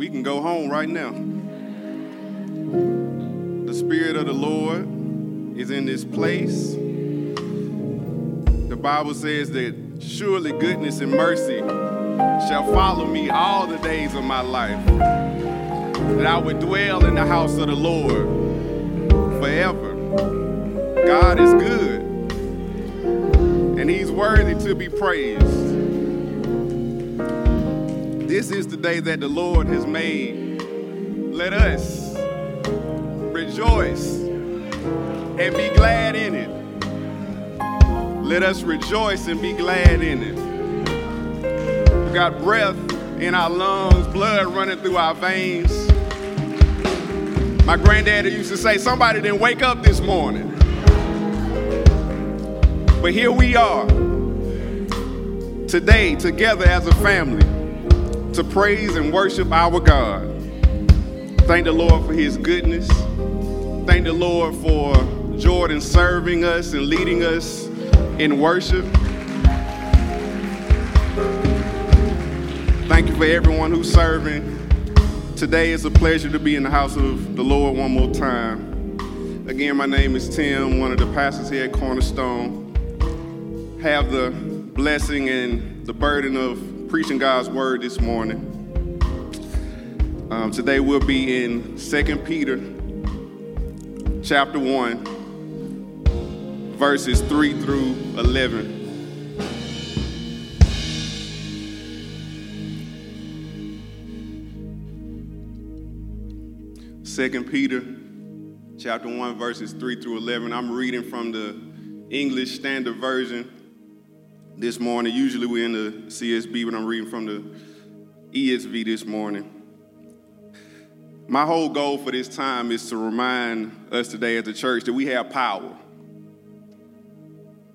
we can go home right now. The Spirit of the Lord is in this place. The Bible says that surely goodness and mercy shall follow me all the days of my life, that I would dwell in the house of the Lord forever. God is good, and He's worthy to be praised. This is the day that the Lord has made. Let us rejoice and be glad in it. Let us rejoice and be glad in it. We got breath in our lungs, blood running through our veins. My granddaddy used to say, Somebody didn't wake up this morning. But here we are today, together as a family to praise and worship our God. Thank the Lord for his goodness. Thank the Lord for Jordan serving us and leading us in worship. Thank you for everyone who's serving. Today it's a pleasure to be in the house of the Lord one more time. Again, my name is Tim, one of the pastors here at Cornerstone. Have the blessing and the burden of preaching God's word this morning. Um, today we'll be in 2 Peter chapter 1, verses 3 through 11. Second Peter chapter 1 verses 3 through 11. I'm reading from the English Standard Version this morning. Usually we're in the CSB, but I'm reading from the ESV this morning. My whole goal for this time is to remind us today as a church that we have power.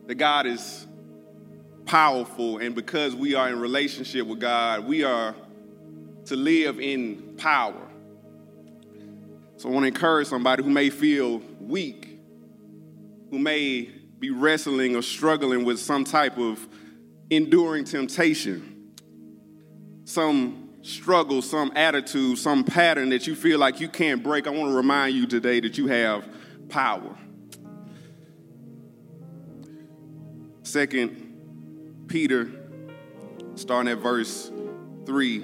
That God is powerful, and because we are in relationship with God, we are to live in power. So I want to encourage somebody who may feel weak, who may be wrestling or struggling with some type of enduring temptation, some struggle, some attitude, some pattern that you feel like you can't break, I want to remind you today that you have power. Second Peter, starting at verse 3.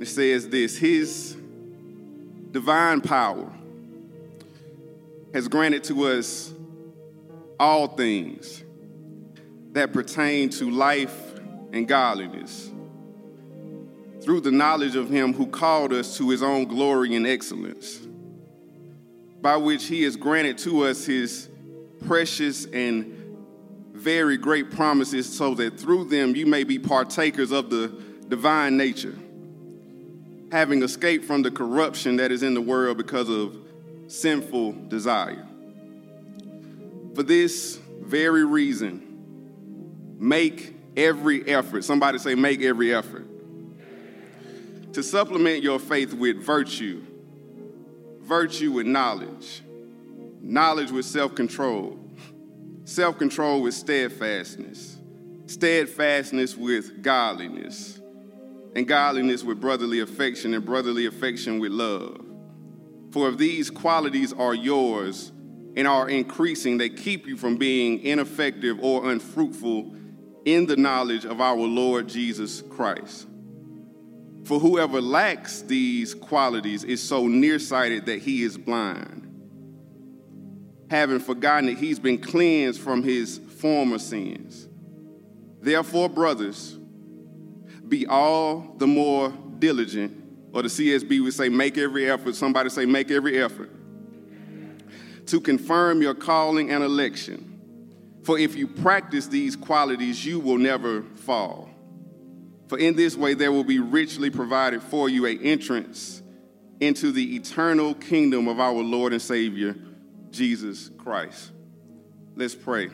It says this His divine power has granted to us all things that pertain to life and godliness. Through the knowledge of him who called us to his own glory and excellence, by which he has granted to us his precious and very great promises, so that through them you may be partakers of the divine nature, having escaped from the corruption that is in the world because of sinful desire. For this very reason, make every effort. Somebody say, make every effort. To supplement your faith with virtue, virtue with knowledge, knowledge with self control, self control with steadfastness, steadfastness with godliness, and godliness with brotherly affection, and brotherly affection with love. For if these qualities are yours and are increasing, they keep you from being ineffective or unfruitful in the knowledge of our Lord Jesus Christ. For whoever lacks these qualities is so nearsighted that he is blind, having forgotten that he's been cleansed from his former sins. Therefore, brothers, be all the more diligent, or the CSB would say, make every effort. Somebody say, make every effort to confirm your calling and election. For if you practice these qualities, you will never fall. For in this way, there will be richly provided for you a entrance into the eternal kingdom of our Lord and Savior, Jesus Christ. Let's pray.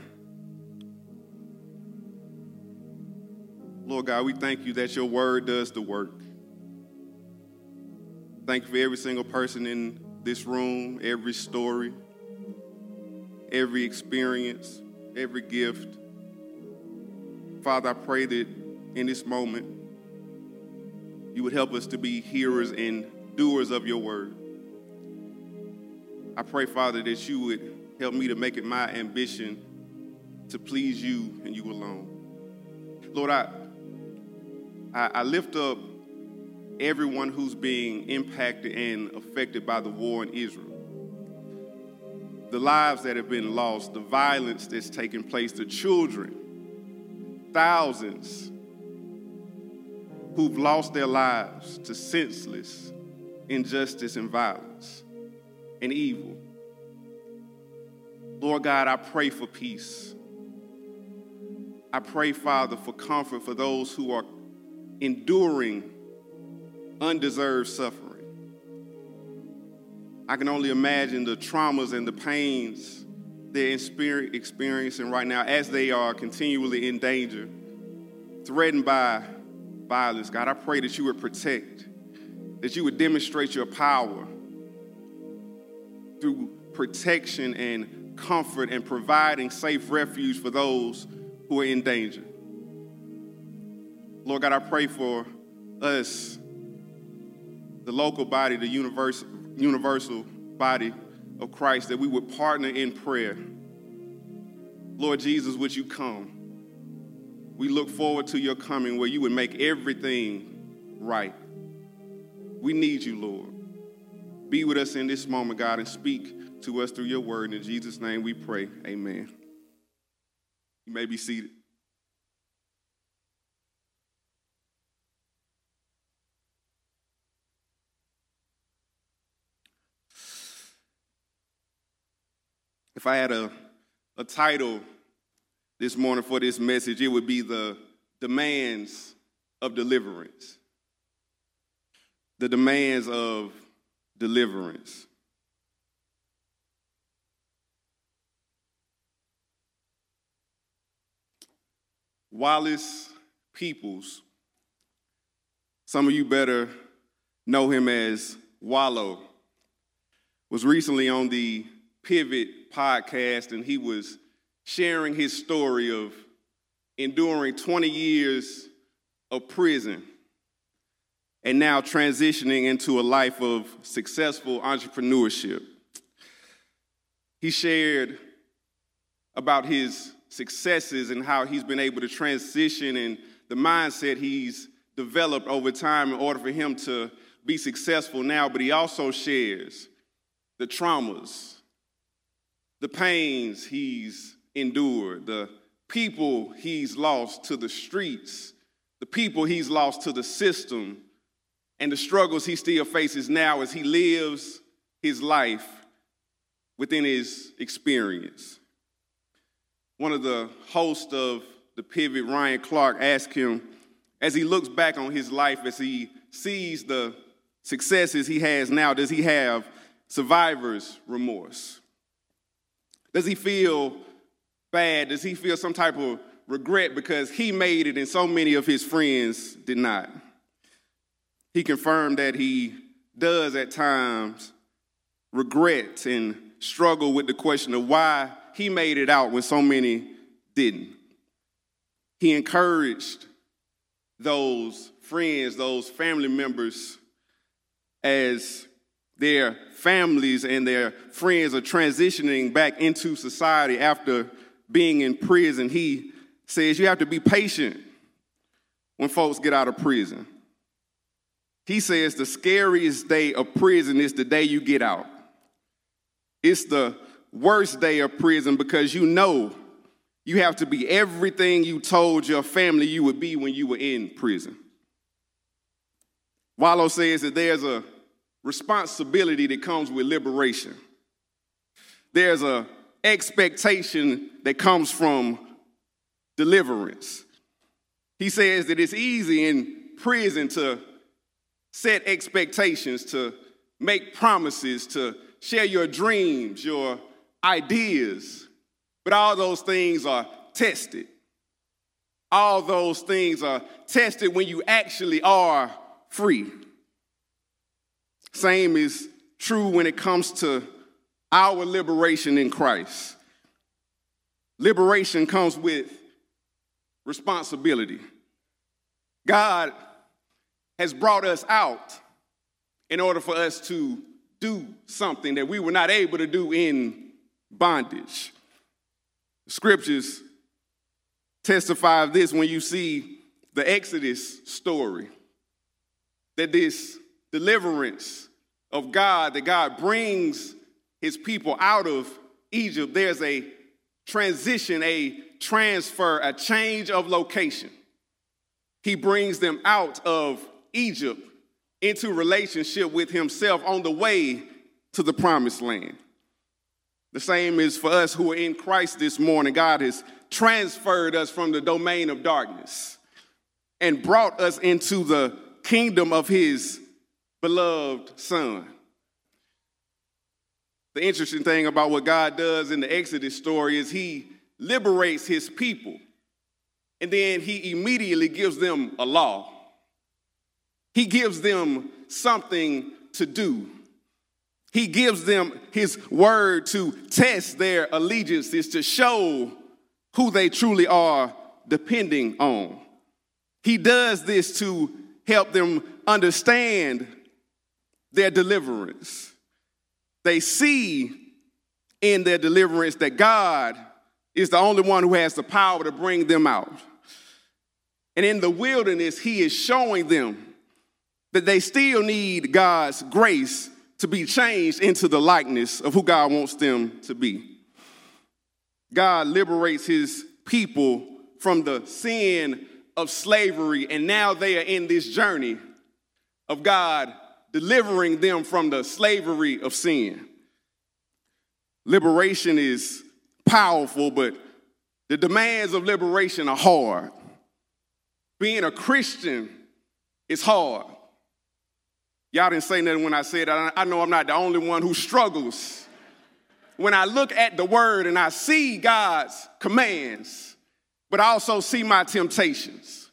Lord God, we thank you that your word does the work. Thank you for every single person in this room, every story, every experience every gift. Father, I pray that in this moment, you would help us to be hearers and doers of your word. I pray, Father, that you would help me to make it my ambition to please you and you alone. Lord, I, I, I lift up everyone who's being impacted and affected by the war in Israel. The lives that have been lost, the violence that's taking place, the children, thousands who've lost their lives to senseless injustice and violence and evil. Lord God, I pray for peace. I pray, Father, for comfort for those who are enduring undeserved suffering. I can only imagine the traumas and the pains they're experiencing right now as they are continually in danger, threatened by violence. God, I pray that you would protect, that you would demonstrate your power through protection and comfort and providing safe refuge for those who are in danger. Lord God, I pray for us the local body, the universal, universal body of Christ, that we would partner in prayer. Lord Jesus, would you come? We look forward to your coming where you would make everything right. We need you, Lord. Be with us in this moment, God, and speak to us through your word. In Jesus' name we pray. Amen. You may be seated. If I had a, a title this morning for this message, it would be the demands of deliverance. The demands of deliverance. Wallace Peeples, some of you better know him as Wallo, was recently on the Pivot podcast, and he was sharing his story of enduring 20 years of prison and now transitioning into a life of successful entrepreneurship. He shared about his successes and how he's been able to transition and the mindset he's developed over time in order for him to be successful now, but he also shares the traumas the pains he's endured, the people he's lost to the streets, the people he's lost to the system, and the struggles he still faces now as he lives his life within his experience. One of the hosts of the pivot, Ryan Clark, asked him as he looks back on his life, as he sees the successes he has now, does he have survivor's remorse? Does he feel bad? Does he feel some type of regret because he made it and so many of his friends did not? He confirmed that he does at times regret and struggle with the question of why he made it out when so many didn't. He encouraged those friends, those family members, as their families and their friends are transitioning back into society after being in prison. He says you have to be patient when folks get out of prison. He says the scariest day of prison is the day you get out. It's the worst day of prison because you know you have to be everything you told your family you would be when you were in prison. Wallo says that there's a responsibility that comes with liberation. There's a expectation that comes from deliverance. He says that it's easy in prison to set expectations, to make promises, to share your dreams, your ideas, but all those things are tested. All those things are tested when you actually are free. Same is true when it comes to our liberation in Christ. Liberation comes with responsibility. God has brought us out in order for us to do something that we were not able to do in bondage. The Scriptures testify of this when you see the Exodus story. That this deliverance of God, that God brings his people out of Egypt, there's a transition, a transfer, a change of location. He brings them out of Egypt into relationship with himself on the way to the promised land. The same is for us who are in Christ this morning. God has transferred us from the domain of darkness and brought us into the kingdom of his beloved son. The interesting thing about what God does in the Exodus story is he liberates his people and then he immediately gives them a law. He gives them something to do. He gives them his word to test their allegiances, to show who they truly are depending on. He does this to help them understand their deliverance. They see in their deliverance that God is the only one who has the power to bring them out. And in the wilderness, He is showing them that they still need God's grace to be changed into the likeness of who God wants them to be. God liberates His people from the sin of slavery, and now they are in this journey of God delivering them from the slavery of sin. Liberation is powerful, but the demands of liberation are hard. Being a Christian is hard. Y'all didn't say nothing when I said that. I know I'm not the only one who struggles. When I look at the word and I see God's commands, but I also see my temptations.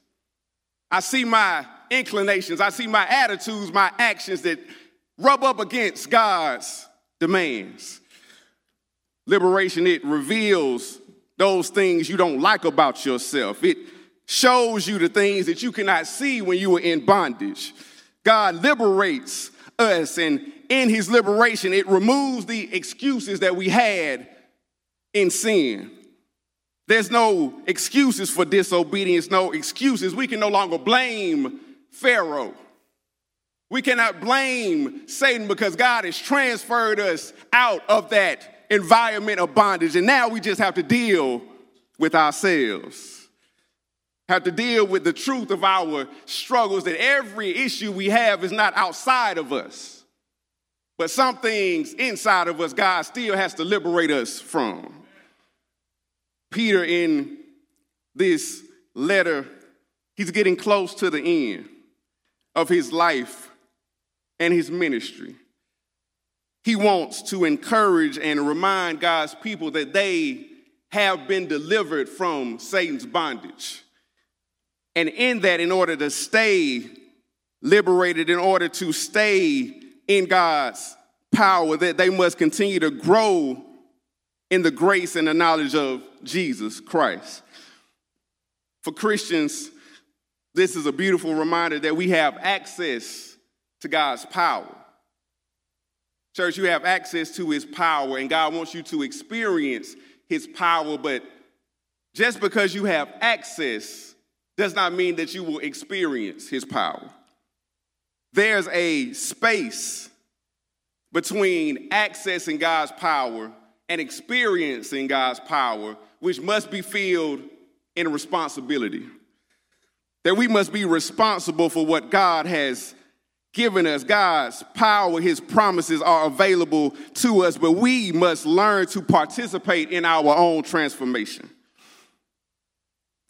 I see my inclinations. I see my attitudes, my actions that rub up against God's demands. Liberation, it reveals those things you don't like about yourself. It shows you the things that you cannot see when you are in bondage. God liberates us, and in his liberation, it removes the excuses that we had in sin. There's no excuses for disobedience, no excuses. We can no longer blame Pharaoh. We cannot blame Satan because God has transferred us out of that environment of bondage, and now we just have to deal with ourselves have to deal with the truth of our struggles that every issue we have is not outside of us, but some things inside of us, God still has to liberate us from. Peter, in this letter, he's getting close to the end of his life and his ministry. He wants to encourage and remind God's people that they have been delivered from Satan's bondage. And in that, in order to stay liberated, in order to stay in God's power, that they must continue to grow in the grace and the knowledge of Jesus Christ. For Christians, this is a beautiful reminder that we have access to God's power. Church, you have access to his power, and God wants you to experience his power, but just because you have access does not mean that you will experience his power. There's a space between accessing God's power and experiencing God's power, which must be filled in responsibility. That we must be responsible for what God has given us. God's power, His promises are available to us, but we must learn to participate in our own transformation.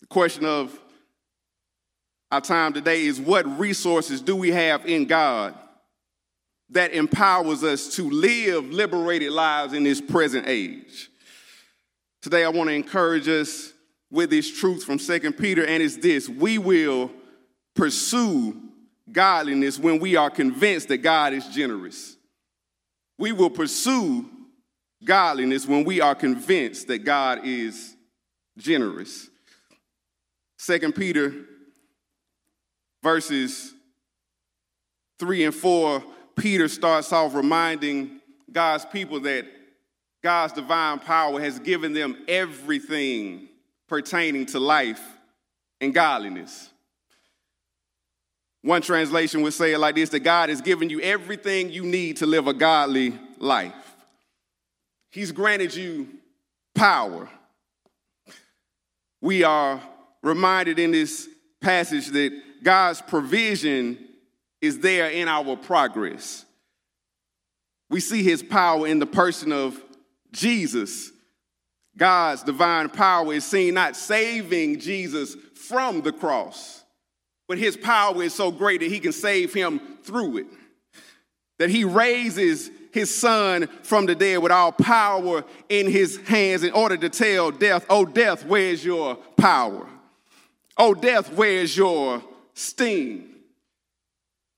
The question of our time today is what resources do we have in God that empowers us to live liberated lives in this present age? Today, I want to encourage us with this truth from 2 Peter, and it's this we will pursue godliness when we are convinced that God is generous. We will pursue godliness when we are convinced that God is generous. 2 Peter verses 3 and 4, Peter starts off reminding God's people that God's divine power has given them everything pertaining to life and godliness. One translation would say it like this that God has given you everything you need to live a godly life. He's granted you power. We are reminded in this passage that God's provision is there in our progress. We see his power in the person of Jesus. God's divine power is seen not saving Jesus from the cross, but his power is so great that he can save him through it. That he raises his son from the dead with all power in his hands in order to tell death, Oh, death, where's your power? Oh, death, where's your sting?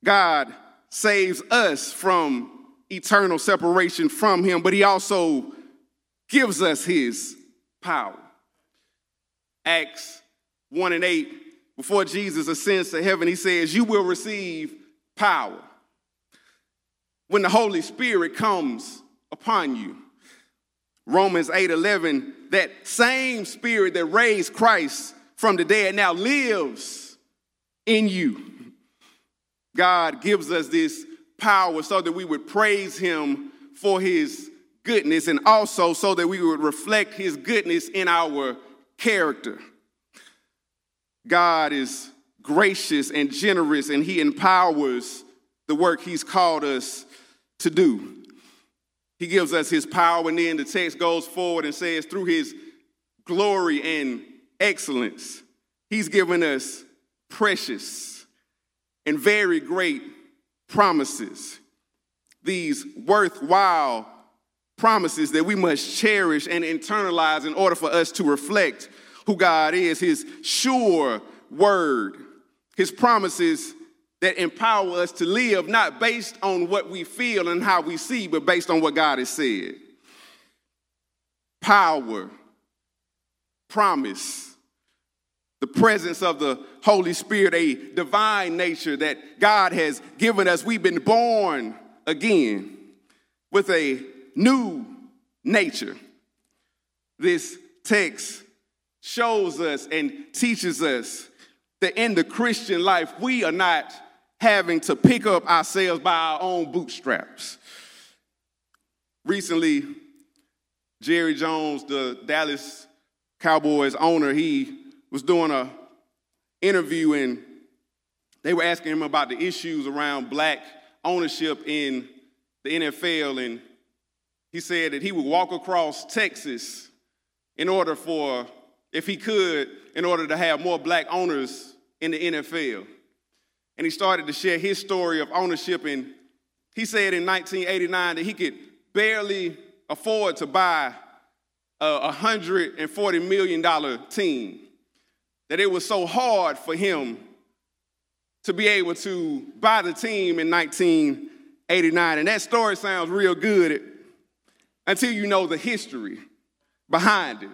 God saves us from eternal separation from him, but he also gives us his power. Acts 1 and 8, before Jesus ascends to heaven, he says, You will receive power when the Holy Spirit comes upon you. Romans 8 11, that same spirit that raised Christ from the dead now lives in you. God gives us this power so that we would praise him for his goodness and also so that we would reflect his goodness in our character. God is gracious and generous and he empowers the work he's called us to do. He gives us his power, and then the text goes forward and says, through his glory and excellence, he's given us precious and very great promises. These worthwhile promises that we must cherish and internalize in order for us to reflect who God is, his sure word, his promises that empower us to live not based on what we feel and how we see, but based on what God has said. Power, promise, the presence of the Holy Spirit, a divine nature that God has given us. We've been born again with a new nature. This text shows us and teaches us that in the Christian life, we are not having to pick up ourselves by our own bootstraps. Recently, Jerry Jones, the Dallas Cowboys owner, he was doing a interview and they were asking him about the issues around black ownership in the NFL and he said that he would walk across Texas in order for if he could in order to have more black owners in the NFL and he started to share his story of ownership. And he said in 1989 that he could barely afford to buy a $140 million team, that it was so hard for him to be able to buy the team in 1989. And that story sounds real good until you know the history behind it.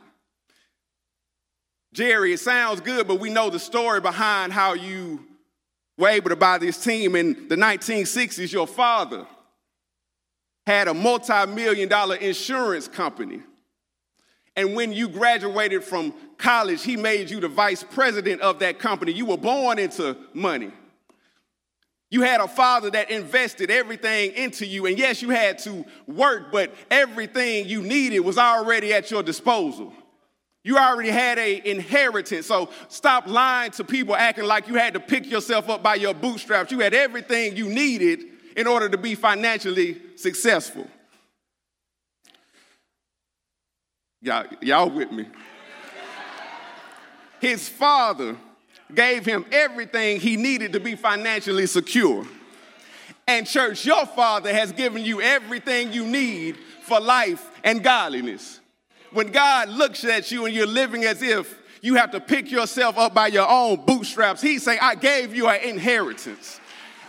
Jerry, it sounds good, but we know the story behind how you were able to buy this team in the 1960s, your father had a multi million dollar insurance company. And when you graduated from college, he made you the vice president of that company. You were born into money. You had a father that invested everything into you. And yes, you had to work, but everything you needed was already at your disposal. You already had a inheritance. So stop lying to people acting like you had to pick yourself up by your bootstraps. You had everything you needed in order to be financially successful. Y'all, y'all with me? His father gave him everything he needed to be financially secure. And, church, your father has given you everything you need for life and godliness when God looks at you and you're living as if you have to pick yourself up by your own bootstraps, He's saying, I gave you an inheritance.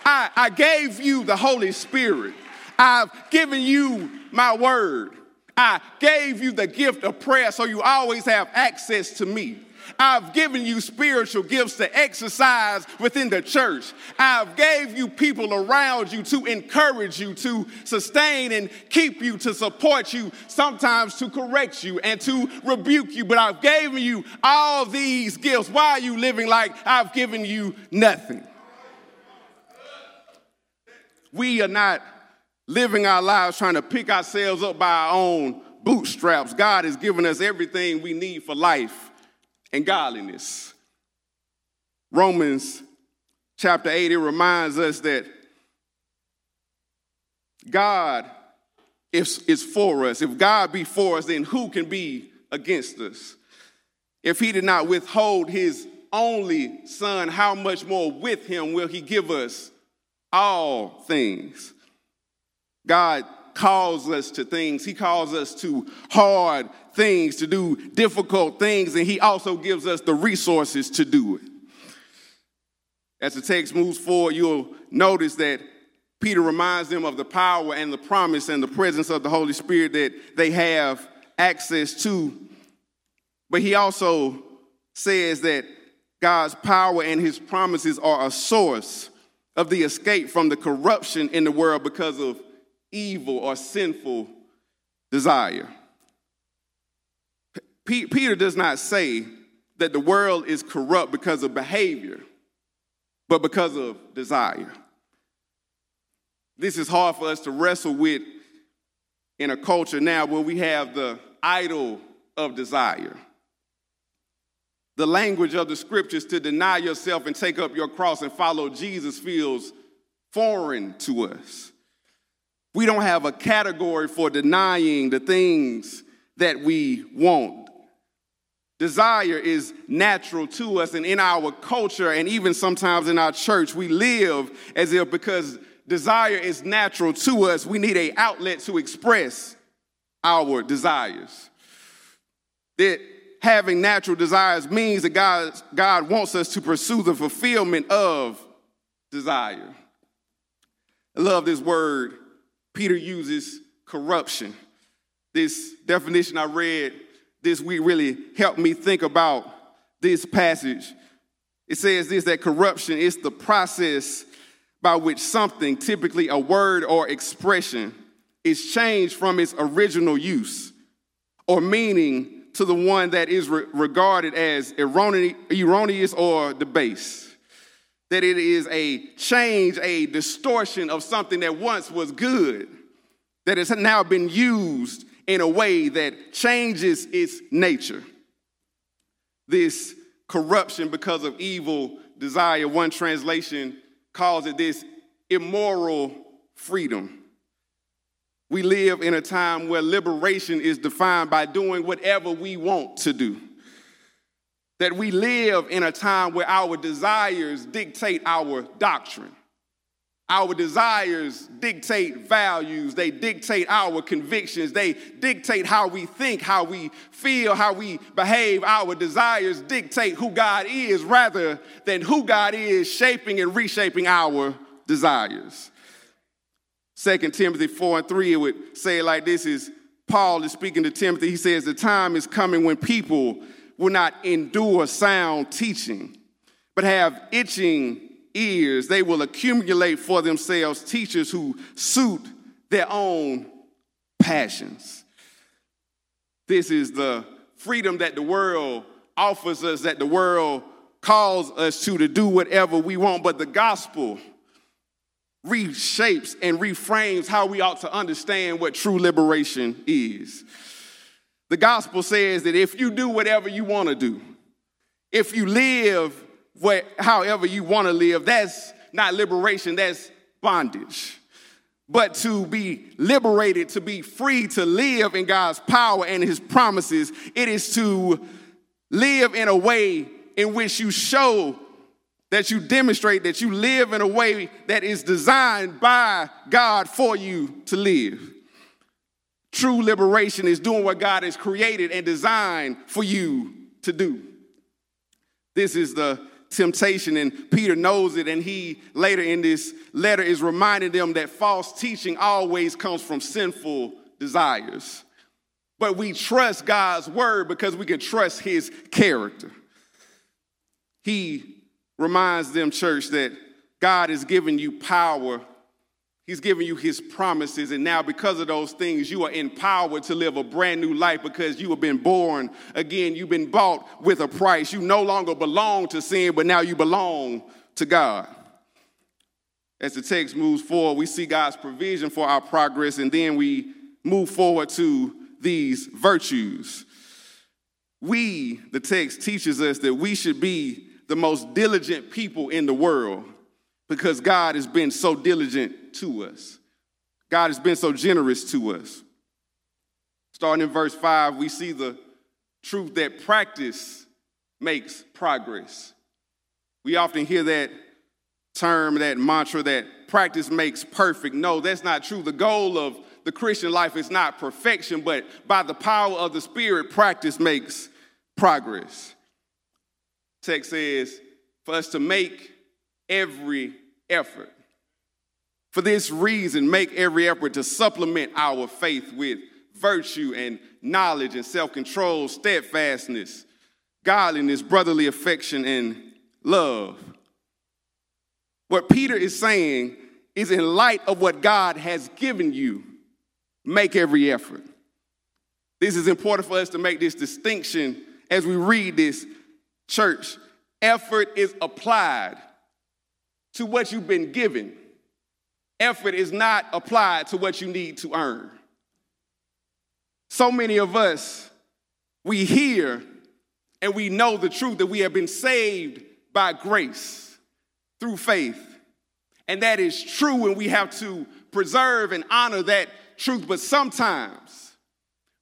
I, I gave you the Holy Spirit. I've given you my word. I gave you the gift of prayer so you always have access to me. I've given you spiritual gifts to exercise within the church. I've gave you people around you to encourage you, to sustain and keep you, to support you, sometimes to correct you and to rebuke you. But I've given you all these gifts. Why are you living like I've given you nothing? We are not living our lives trying to pick ourselves up by our own bootstraps. God has given us everything we need for life and godliness. Romans chapter 8, it reminds us that God is, is for us. If God be for us, then who can be against us? If he did not withhold his only son, how much more with him will he give us all things? God calls us to things. He calls us to hard things, to do difficult things, and He also gives us the resources to do it. As the text moves forward, you'll notice that Peter reminds them of the power and the promise and the presence of the Holy Spirit that they have access to. But he also says that God's power and his promises are a source of the escape from the corruption in the world because of evil or sinful desire. P- Peter does not say that the world is corrupt because of behavior, but because of desire. This is hard for us to wrestle with in a culture now where we have the idol of desire. The language of the scriptures to deny yourself and take up your cross and follow Jesus feels foreign to us. We don't have a category for denying the things that we want. Desire is natural to us, and in our culture, and even sometimes in our church, we live as if because desire is natural to us, we need an outlet to express our desires. That having natural desires means that God, God wants us to pursue the fulfillment of desire. I love this word Peter uses corruption. This definition I read this week really helped me think about this passage. It says this that corruption is the process by which something, typically a word or expression, is changed from its original use or meaning to the one that is re- regarded as erroneous or debased that it is a change, a distortion of something that once was good, that has now been used in a way that changes its nature. This corruption because of evil desire, one translation calls it this immoral freedom. We live in a time where liberation is defined by doing whatever we want to do that we live in a time where our desires dictate our doctrine. Our desires dictate values, they dictate our convictions, they dictate how we think, how we feel, how we behave. Our desires dictate who God is rather than who God is shaping and reshaping our desires. 2 Timothy 4 and 3, it would say it like this is Paul is speaking to Timothy. He says, The time is coming when people will not endure sound teaching, but have itching ears. They will accumulate for themselves teachers who suit their own passions. This is the freedom that the world offers us, that the world calls us to, to do whatever we want. But the gospel reshapes and reframes how we ought to understand what true liberation is. The gospel says that if you do whatever you want to do, if you live however you want to live, that's not liberation, that's bondage. But to be liberated, to be free to live in God's power and his promises, it is to live in a way in which you show that you demonstrate that you live in a way that is designed by God for you to live. True liberation is doing what God has created and designed for you to do. This is the temptation, and Peter knows it, and he later in this letter is reminding them that false teaching always comes from sinful desires. But we trust God's word because we can trust his character. he reminds them, church, that God has given you power. He's given you his promises. And now, because of those things, you are empowered to live a brand new life because you have been born again. You've been bought with a price. You no longer belong to sin, but now you belong to God. As the text moves forward, we see God's provision for our progress, and then we move forward to these virtues. We, the text teaches us that we should be the most diligent people in the world because God has been so diligent to us. God has been so generous to us. Starting in verse 5, we see the truth that practice makes progress. We often hear that term, that mantra, that practice makes perfect. No, that's not true. The goal of the Christian life is not perfection, but by the power of the Spirit, practice makes progress. Text says, for us to make every effort. For this reason, make every effort to supplement our faith with virtue and knowledge and self control, steadfastness, godliness, brotherly affection, and love. What Peter is saying is in light of what God has given you, make every effort. This is important for us to make this distinction as we read this church. Effort is applied to what you've been given. Effort is not applied to what you need to earn. So many of us, we hear and we know the truth that we have been saved by grace through faith. And that is true, and we have to preserve and honor that truth. But sometimes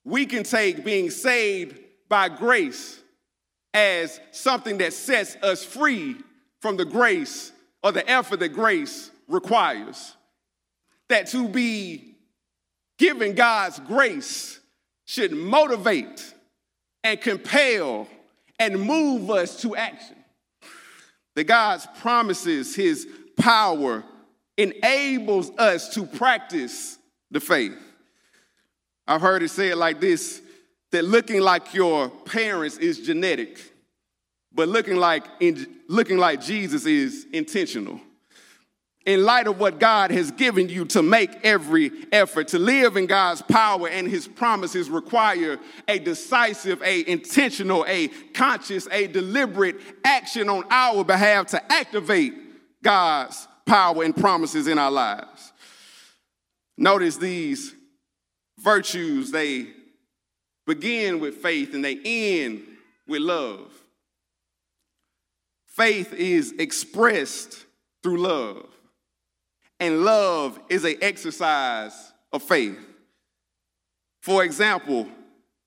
we can take being saved by grace as something that sets us free from the grace or the effort that grace requires. That to be given God's grace should motivate and compel and move us to action. That God's promises, His power enables us to practice the faith. I've heard it said like this that looking like your parents is genetic, but looking like, in, looking like Jesus is intentional. In light of what God has given you to make every effort to live in God's power and his promises require a decisive, a intentional, a conscious, a deliberate action on our behalf to activate God's power and promises in our lives. Notice these virtues, they begin with faith and they end with love. Faith is expressed through love, and love is an exercise of faith. For example,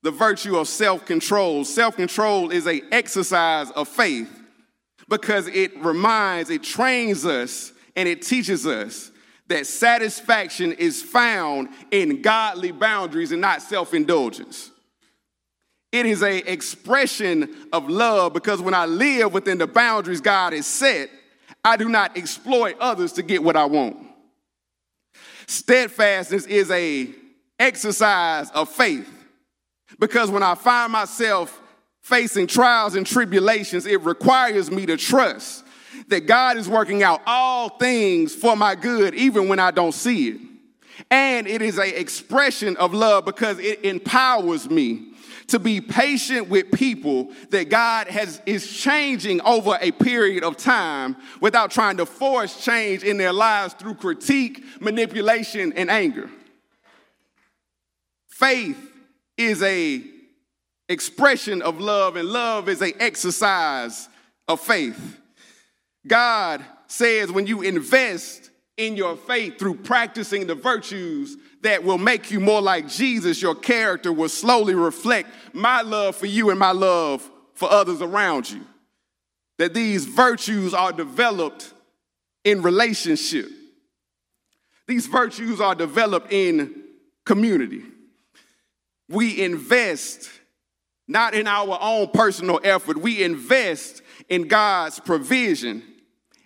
the virtue of self-control. Self-control is an exercise of faith because it reminds, it trains us, and it teaches us that satisfaction is found in godly boundaries and not self-indulgence. It is a expression of love because when I live within the boundaries God has set, I do not exploit others to get what I want. Steadfastness is a exercise of faith because when I find myself facing trials and tribulations, it requires me to trust that God is working out all things for my good, even when I don't see it. And it is an expression of love because it empowers me to be patient with people that God has, is changing over a period of time without trying to force change in their lives through critique, manipulation, and anger. Faith is a expression of love, and love is a exercise of faith. God says when you invest in your faith through practicing the virtues that will make you more like Jesus, your character will slowly reflect my love for you and my love for others around you. That these virtues are developed in relationship. These virtues are developed in community. We invest not in our own personal effort, we invest in God's provision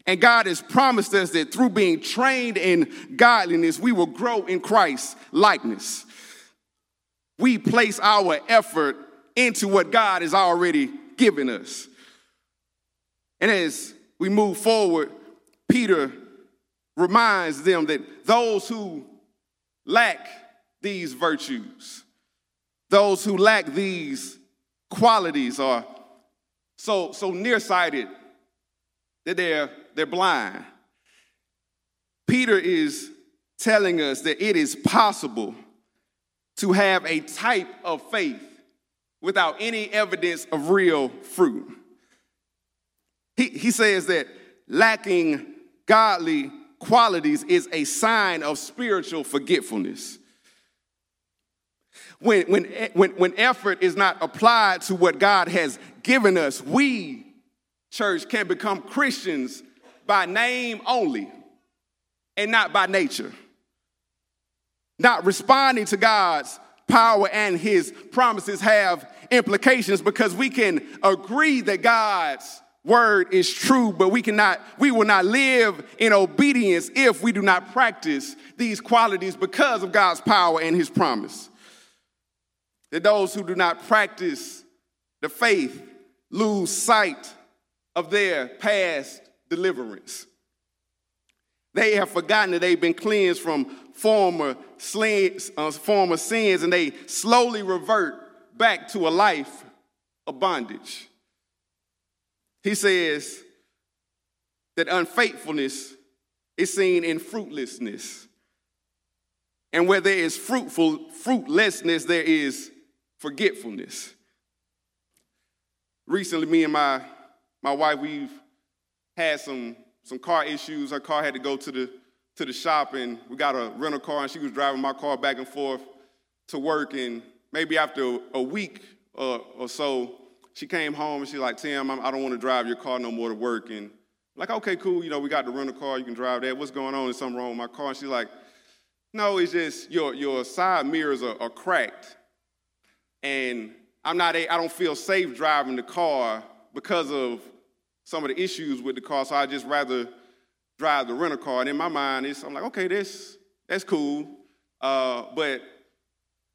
and God has promised us that through being trained in godliness, we will grow in Christ's likeness. We place our effort into what God has already given us. And as we move forward, Peter reminds them that those who lack these virtues, those who lack these qualities are so, so nearsighted that they're, they're blind. Peter is telling us that it is possible to have a type of faith without any evidence of real fruit. He, he says that lacking godly qualities is a sign of spiritual forgetfulness. When, when, when, when effort is not applied to what God has given us, we, church, can become Christians by name only and not by nature. Not responding to God's power and his promises have implications because we can agree that God's word is true, but we cannot, we will not live in obedience if we do not practice these qualities because of God's power and his promise. That those who do not practice the faith lose sight of their past deliverance. They have forgotten that they've been cleansed from former, slings, uh, former sins and they slowly revert back to a life of bondage. He says that unfaithfulness is seen in fruitlessness. And where there is fruitful fruitlessness, there is forgetfulness. Recently, me and my, my wife, we've had some some car issues. Her car had to go to the to the shop, and we got a rental car, and she was driving my car back and forth to work. And maybe after a week uh, or so, she came home and she's like, Tim, I'm, I do not want to drive your car no more to work. And I'm like, okay, cool. You know, we got the rental car. You can drive that. What's going on? Is something wrong with my car? And she's like, no, it's just your your side mirrors are, are cracked, and I'm not. A, I don't feel safe driving the car because of some of the issues with the car, so I just rather drive the rental car. And in my mind, it's, I'm like, okay, this that's cool. Uh, but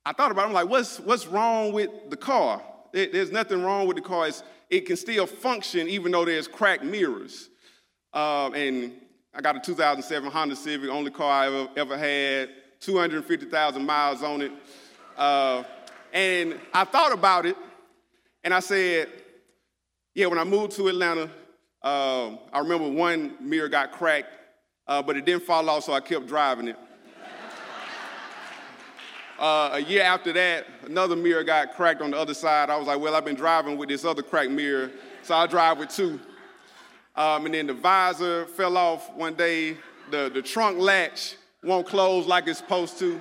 I thought about it, I'm like, what's what's wrong with the car? there's nothing wrong with the car. It's, it can still function even though there's cracked mirrors. Uh, and I got a 2007 Honda Civic, only car I ever, ever had, 250,000 miles on it. Uh, and I thought about it, and I said, yeah, when I moved to Atlanta, uh, I remember one mirror got cracked, uh, but it didn't fall off, so I kept driving it. Uh, a year after that, another mirror got cracked on the other side. I was like, well, I've been driving with this other cracked mirror, so I'll drive with two. Um, and then the visor fell off one day. The, the trunk latch won't close like it's supposed to.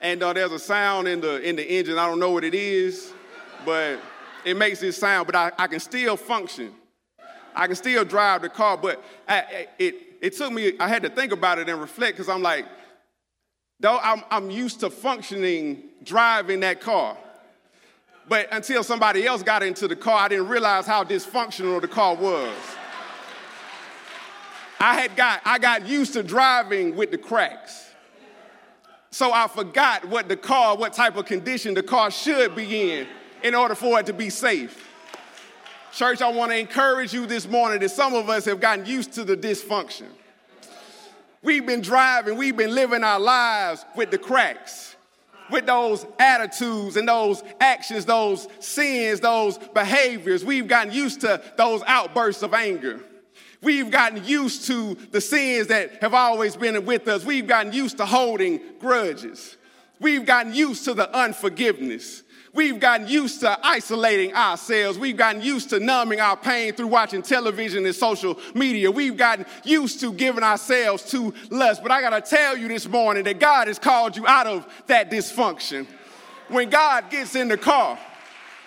And uh, there's a sound in the, in the engine. I don't know what it is, but it makes this sound, but I, I can still function. I can still drive the car, but I, it, it took me, I had to think about it and reflect because I'm like, though I'm, I'm used to functioning driving that car. But until somebody else got into the car, I didn't realize how dysfunctional the car was. I had got, I got used to driving with the cracks. So I forgot what the car, what type of condition the car should be in in order for it to be safe. Church, I want to encourage you this morning that some of us have gotten used to the dysfunction. We've been driving, we've been living our lives with the cracks, with those attitudes and those actions, those sins, those behaviors. We've gotten used to those outbursts of anger. We've gotten used to the sins that have always been with us. We've gotten used to holding grudges. We've gotten used to the unforgiveness. We've gotten used to isolating ourselves. We've gotten used to numbing our pain through watching television and social media. We've gotten used to giving ourselves to lust. But I got to tell you this morning that God has called you out of that dysfunction. When God gets in the car,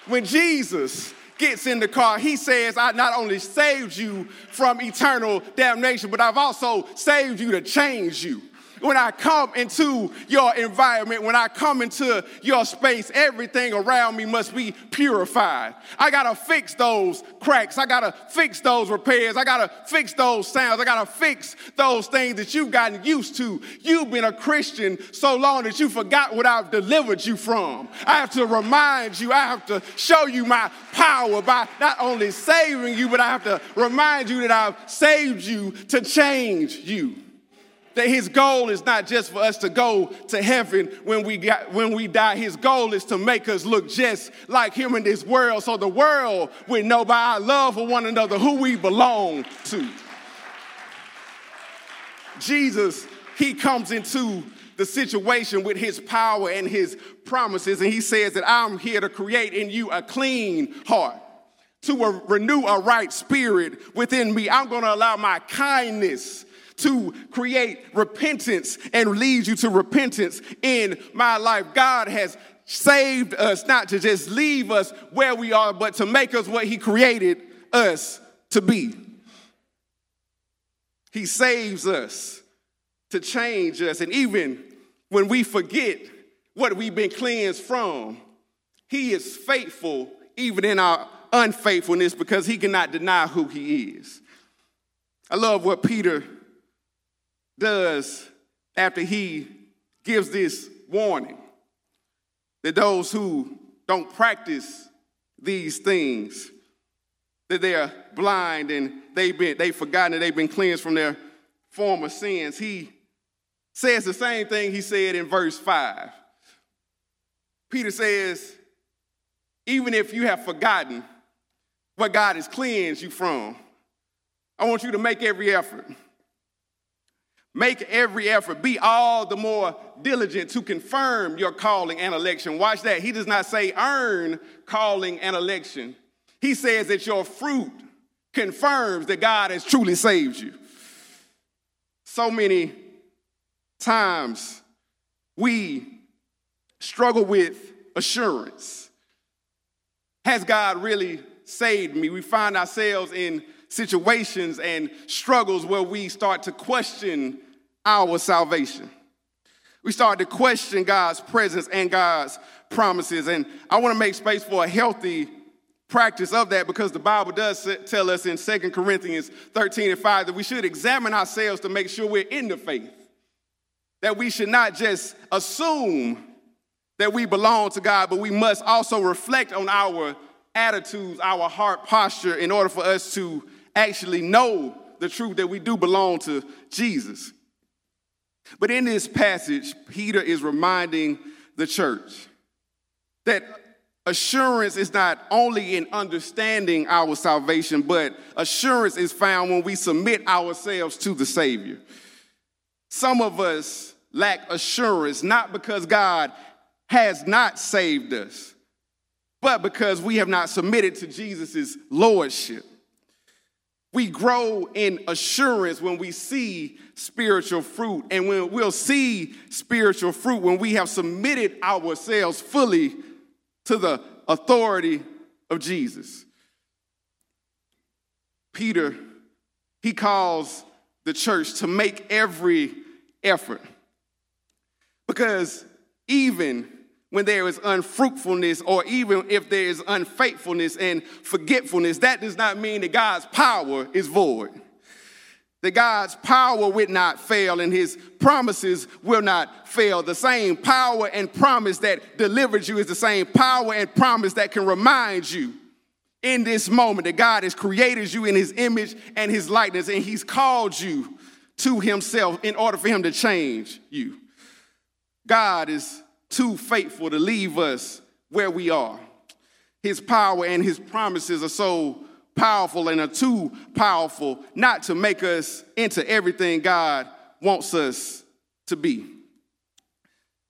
when Jesus gets in the car, he says, I not only saved you from eternal damnation, but I've also saved you to change you. When I come into your environment, when I come into your space, everything around me must be purified. I gotta fix those cracks. I gotta fix those repairs. I gotta fix those sounds. I gotta fix those things that you've gotten used to. You've been a Christian so long that you forgot what I've delivered you from. I have to remind you, I have to show you my power by not only saving you, but I have to remind you that I've saved you to change you that his goal is not just for us to go to heaven when we got when we die. His goal is to make us look just like him in this world so the world would know by our love for one another who we belong to. Jesus he comes into the situation with his power and his promises and he says that i'm here to create in you a clean heart to a, renew a right spirit within me. I'm going to allow my kindness to create repentance and lead you to repentance in my life. God has saved us not to just leave us where we are, but to make us what He created us to be. He saves us to change us. And even when we forget what we've been cleansed from, He is faithful even in our unfaithfulness because He cannot deny who He is. I love what Peter does after he gives this warning that those who don't practice these things that they are blind and they've been they've forgotten that they've been cleansed from their former sins. He says the same thing he said in verse 5 peter says even if you have forgotten what god has cleansed you from i want you to make every effort Make every effort. Be all the more diligent to confirm your calling and election. Watch that. He does not say earn calling and election. He says that your fruit confirms that God has truly saved you. So many times we struggle with assurance. Has God really saved me? We find ourselves in situations and struggles where we start to question our salvation. We start to question God's presence and God's promises. And I want to make space for a healthy practice of that because the Bible does tell us in 2 Corinthians 13 and 5 that we should examine ourselves to make sure we're in the faith. That we should not just assume that we belong to God, but we must also reflect on our attitudes, our heart posture, in order for us to actually know the truth that we do belong to Jesus. But in this passage, Peter is reminding the church that assurance is not only in understanding our salvation, but assurance is found when we submit ourselves to the Savior. Some of us lack assurance, not because God has not saved us, but because we have not submitted to Jesus' lordship. We grow in assurance when we see spiritual fruit. And when we'll see spiritual fruit when we have submitted ourselves fully to the authority of Jesus. Peter, he calls the church to make every effort. Because even when there is unfruitfulness or even if there is unfaithfulness and forgetfulness, that does not mean that God's power is void. That God's power will not fail and his promises will not fail. The same power and promise that delivered you is the same power and promise that can remind you in this moment that God has created you in his image and his likeness and he's called you to himself in order for him to change you. God is too faithful to leave us where we are. His power and his promises are so powerful and are too powerful not to make us into everything God wants us to be.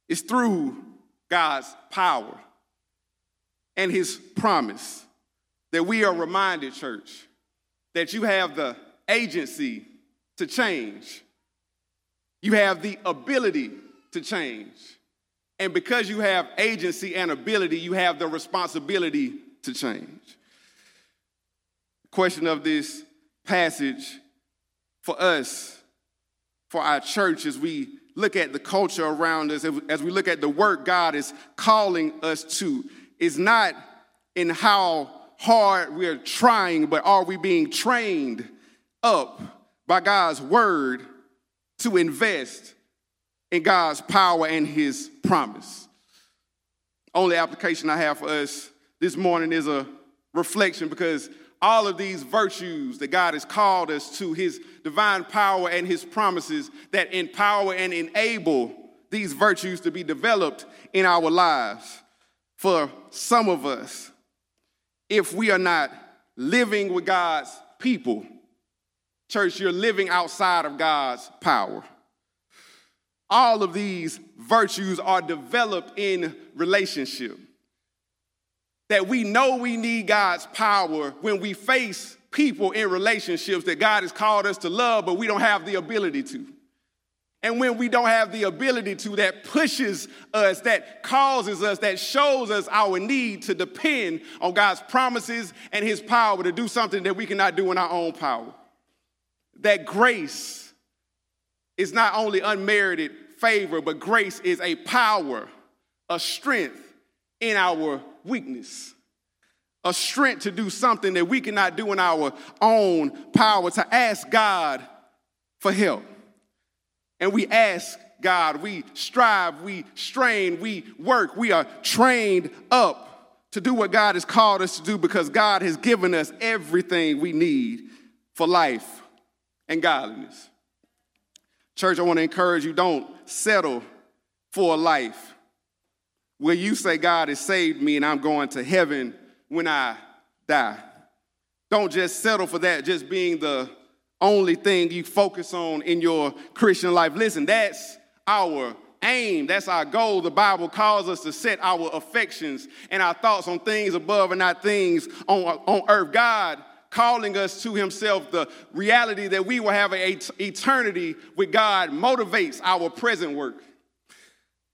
It's through God's power and his promise that we are reminded, church, that you have the agency to change. You have the ability to change. And because you have agency and ability, you have the responsibility to change. Question of this passage for us, for our church, as we look at the culture around us, as we look at the work God is calling us to, is not in how hard we're trying, but are we being trained up by God's word to invest in God's power and his promise? Only application I have for us this morning is a reflection because all of these virtues that God has called us to, his divine power and his promises that empower and enable these virtues to be developed in our lives. For some of us, if we are not living with God's people, church, you're living outside of God's power. All of these virtues are developed in relationship that we know we need God's power when we face people in relationships that God has called us to love, but we don't have the ability to. And when we don't have the ability to, that pushes us, that causes us, that shows us our need to depend on God's promises and His power to do something that we cannot do in our own power. That grace is not only unmerited favor, but grace is a power, a strength in our weakness, a strength to do something that we cannot do in our own power, to ask God for help. And we ask God, we strive, we strain, we work, we are trained up to do what God has called us to do because God has given us everything we need for life and godliness. Church, I want to encourage you don't settle for a life where you say, God has saved me and I'm going to heaven when I die. Don't just settle for that just being the only thing you focus on in your Christian life. Listen, that's our aim. That's our goal. The Bible calls us to set our affections and our thoughts on things above and not things on, on earth. God calling us to himself, the reality that we will have an eternity with God motivates our present work.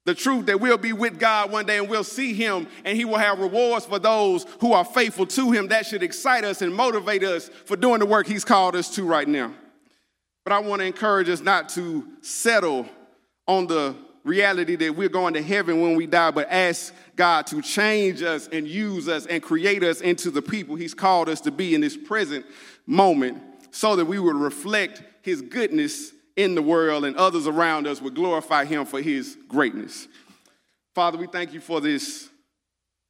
The truth that we'll be with God one day and we'll see Him and He will have rewards for those who are faithful to Him. That should excite us and motivate us for doing the work He's called us to right now. But I want to encourage us not to settle on the reality that we're going to heaven when we die, but ask God to change us and use us and create us into the people He's called us to be in this present moment so that we would reflect His goodness in the world and others around us would glorify him for his greatness. Father, we thank you for this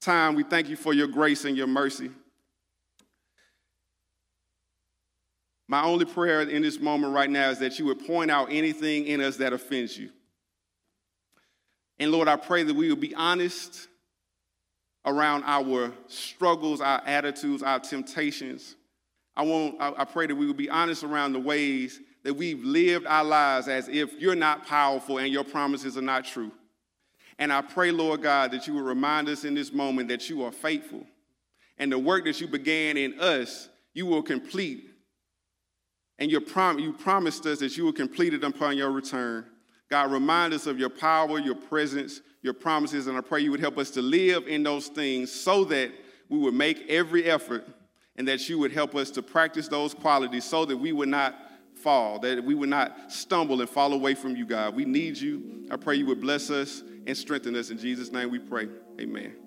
time. We thank you for your grace and your mercy. My only prayer in this moment right now is that you would point out anything in us that offends you. And Lord, I pray that we will be honest around our struggles, our attitudes, our temptations. I, want, I pray that we will be honest around the ways that we've lived our lives as if you're not powerful and your promises are not true. And I pray, Lord God, that you will remind us in this moment that you are faithful. And the work that you began in us, you will complete. And you, prom- you promised us that you will complete it upon your return. God, remind us of your power, your presence, your promises, and I pray you would help us to live in those things so that we would make every effort and that you would help us to practice those qualities so that we would not fall, that we would not stumble and fall away from you, God. We need you. I pray you would bless us and strengthen us. In Jesus' name we pray. Amen.